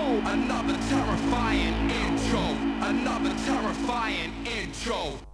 Another terrifying intro. Another terrifying intro.